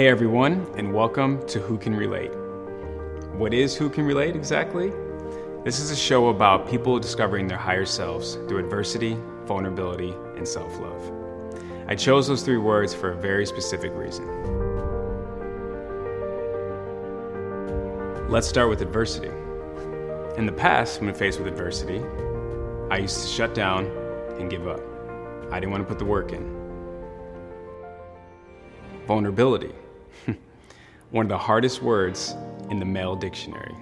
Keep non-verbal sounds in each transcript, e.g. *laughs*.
Hey everyone, and welcome to Who Can Relate. What is Who Can Relate exactly? This is a show about people discovering their higher selves through adversity, vulnerability, and self love. I chose those three words for a very specific reason. Let's start with adversity. In the past, when faced with adversity, I used to shut down and give up. I didn't want to put the work in. Vulnerability. One of the hardest words in the male dictionary.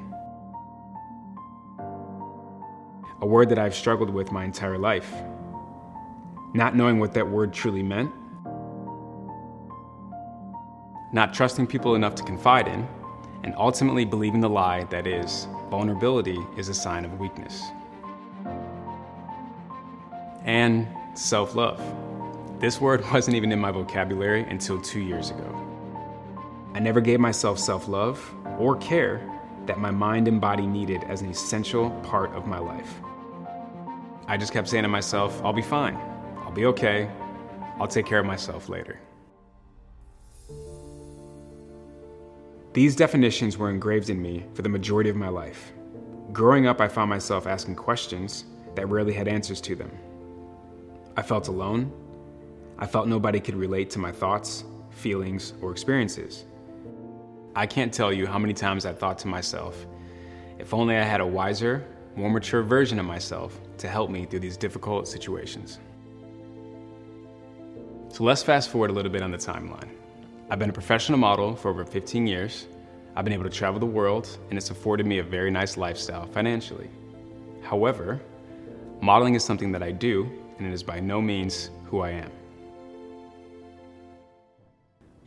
A word that I've struggled with my entire life. Not knowing what that word truly meant. Not trusting people enough to confide in. And ultimately believing the lie that is, vulnerability is a sign of weakness. And self love. This word *laughs* wasn't even in my vocabulary until two years ago. I never gave myself self love or care that my mind and body needed as an essential part of my life. I just kept saying to myself, I'll be fine. I'll be okay. I'll take care of myself later. These definitions were engraved in me for the majority of my life. Growing up, I found myself asking questions that rarely had answers to them. I felt alone. I felt nobody could relate to my thoughts, feelings, or experiences. I can't tell you how many times I thought to myself, if only I had a wiser, more mature version of myself to help me through these difficult situations. So let's fast forward a little bit on the timeline. I've been a professional model for over 15 years. I've been able to travel the world, and it's afforded me a very nice lifestyle financially. However, modeling is something that I do, and it is by no means who I am.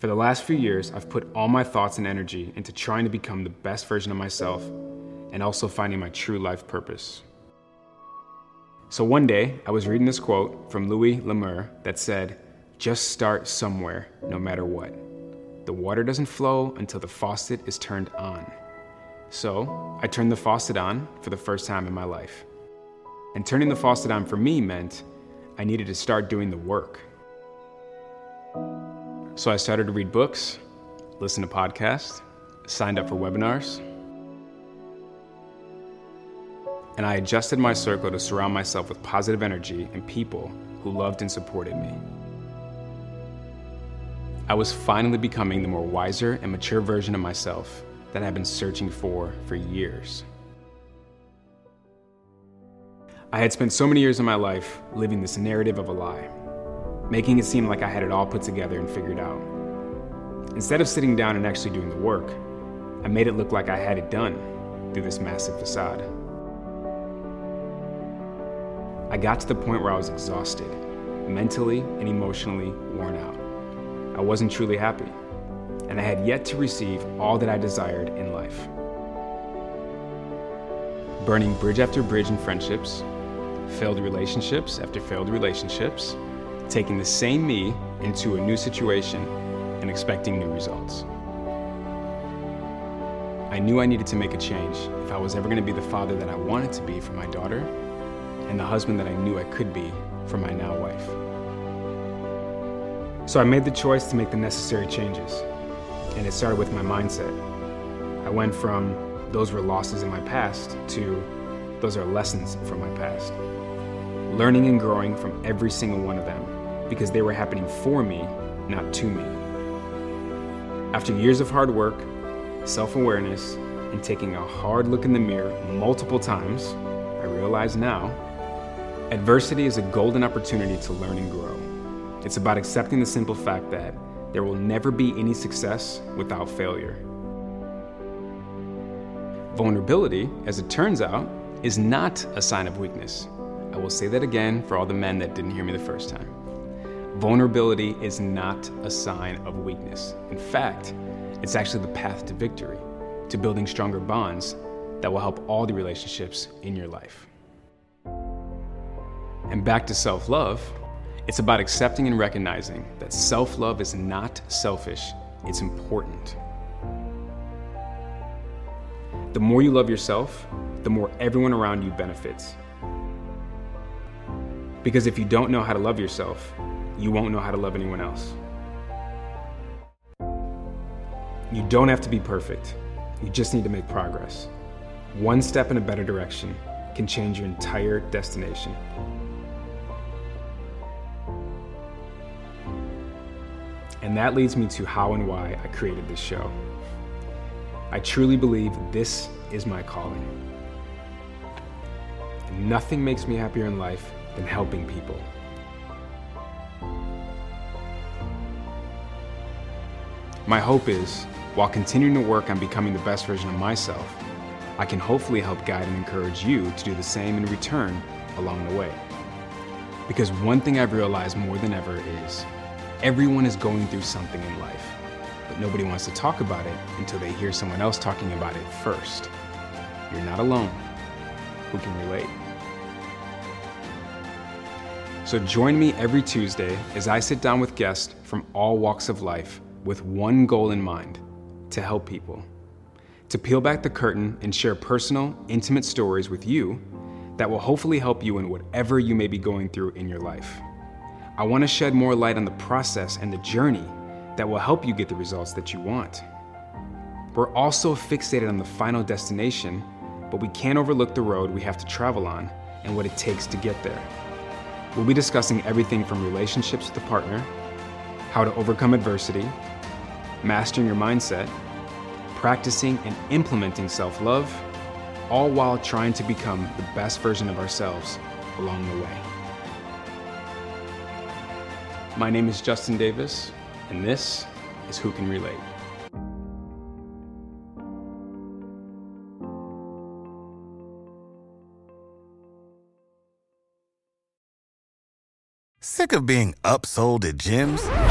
For the last few years, I've put all my thoughts and energy into trying to become the best version of myself and also finding my true life purpose. So one day, I was reading this quote from Louis L'Amour that said, Just start somewhere, no matter what. The water doesn't flow until the faucet is turned on. So I turned the faucet on for the first time in my life. And turning the faucet on for me meant I needed to start doing the work. So I started to read books, listen to podcasts, signed up for webinars, and I adjusted my circle to surround myself with positive energy and people who loved and supported me. I was finally becoming the more wiser and mature version of myself that I've been searching for for years. I had spent so many years of my life living this narrative of a lie making it seem like I had it all put together and figured out. Instead of sitting down and actually doing the work, I made it look like I had it done through this massive facade. I got to the point where I was exhausted, mentally and emotionally worn out. I wasn't truly happy, and I had yet to receive all that I desired in life. Burning bridge after bridge in friendships, failed relationships after failed relationships, taking the same me into a new situation and expecting new results. I knew I needed to make a change if I was ever going to be the father that I wanted to be for my daughter and the husband that I knew I could be for my now wife. So I made the choice to make the necessary changes, and it started with my mindset. I went from those were losses in my past to those are lessons from my past. Learning and growing from every single one of them because they were happening for me, not to me. After years of hard work, self awareness, and taking a hard look in the mirror multiple times, I realize now adversity is a golden opportunity to learn and grow. It's about accepting the simple fact that there will never be any success without failure. Vulnerability, as it turns out, is not a sign of weakness. I will say that again for all the men that didn't hear me the first time. Vulnerability is not a sign of weakness. In fact, it's actually the path to victory, to building stronger bonds that will help all the relationships in your life. And back to self love, it's about accepting and recognizing that self love is not selfish, it's important. The more you love yourself, the more everyone around you benefits. Because if you don't know how to love yourself, you won't know how to love anyone else. You don't have to be perfect, you just need to make progress. One step in a better direction can change your entire destination. And that leads me to how and why I created this show. I truly believe this is my calling. Nothing makes me happier in life than helping people. My hope is, while continuing to work on becoming the best version of myself, I can hopefully help guide and encourage you to do the same in return along the way. Because one thing I've realized more than ever is everyone is going through something in life, but nobody wants to talk about it until they hear someone else talking about it first. You're not alone. Who can relate? So join me every Tuesday as I sit down with guests from all walks of life with one goal in mind to help people. To peel back the curtain and share personal, intimate stories with you that will hopefully help you in whatever you may be going through in your life. I want to shed more light on the process and the journey that will help you get the results that you want. We're also fixated on the final destination, but we can't overlook the road we have to travel on and what it takes to get there. We'll be discussing everything from relationships with a partner, how to overcome adversity, mastering your mindset, practicing and implementing self love, all while trying to become the best version of ourselves along the way. My name is Justin Davis, and this is Who Can Relate. Sick of being upsold at gyms?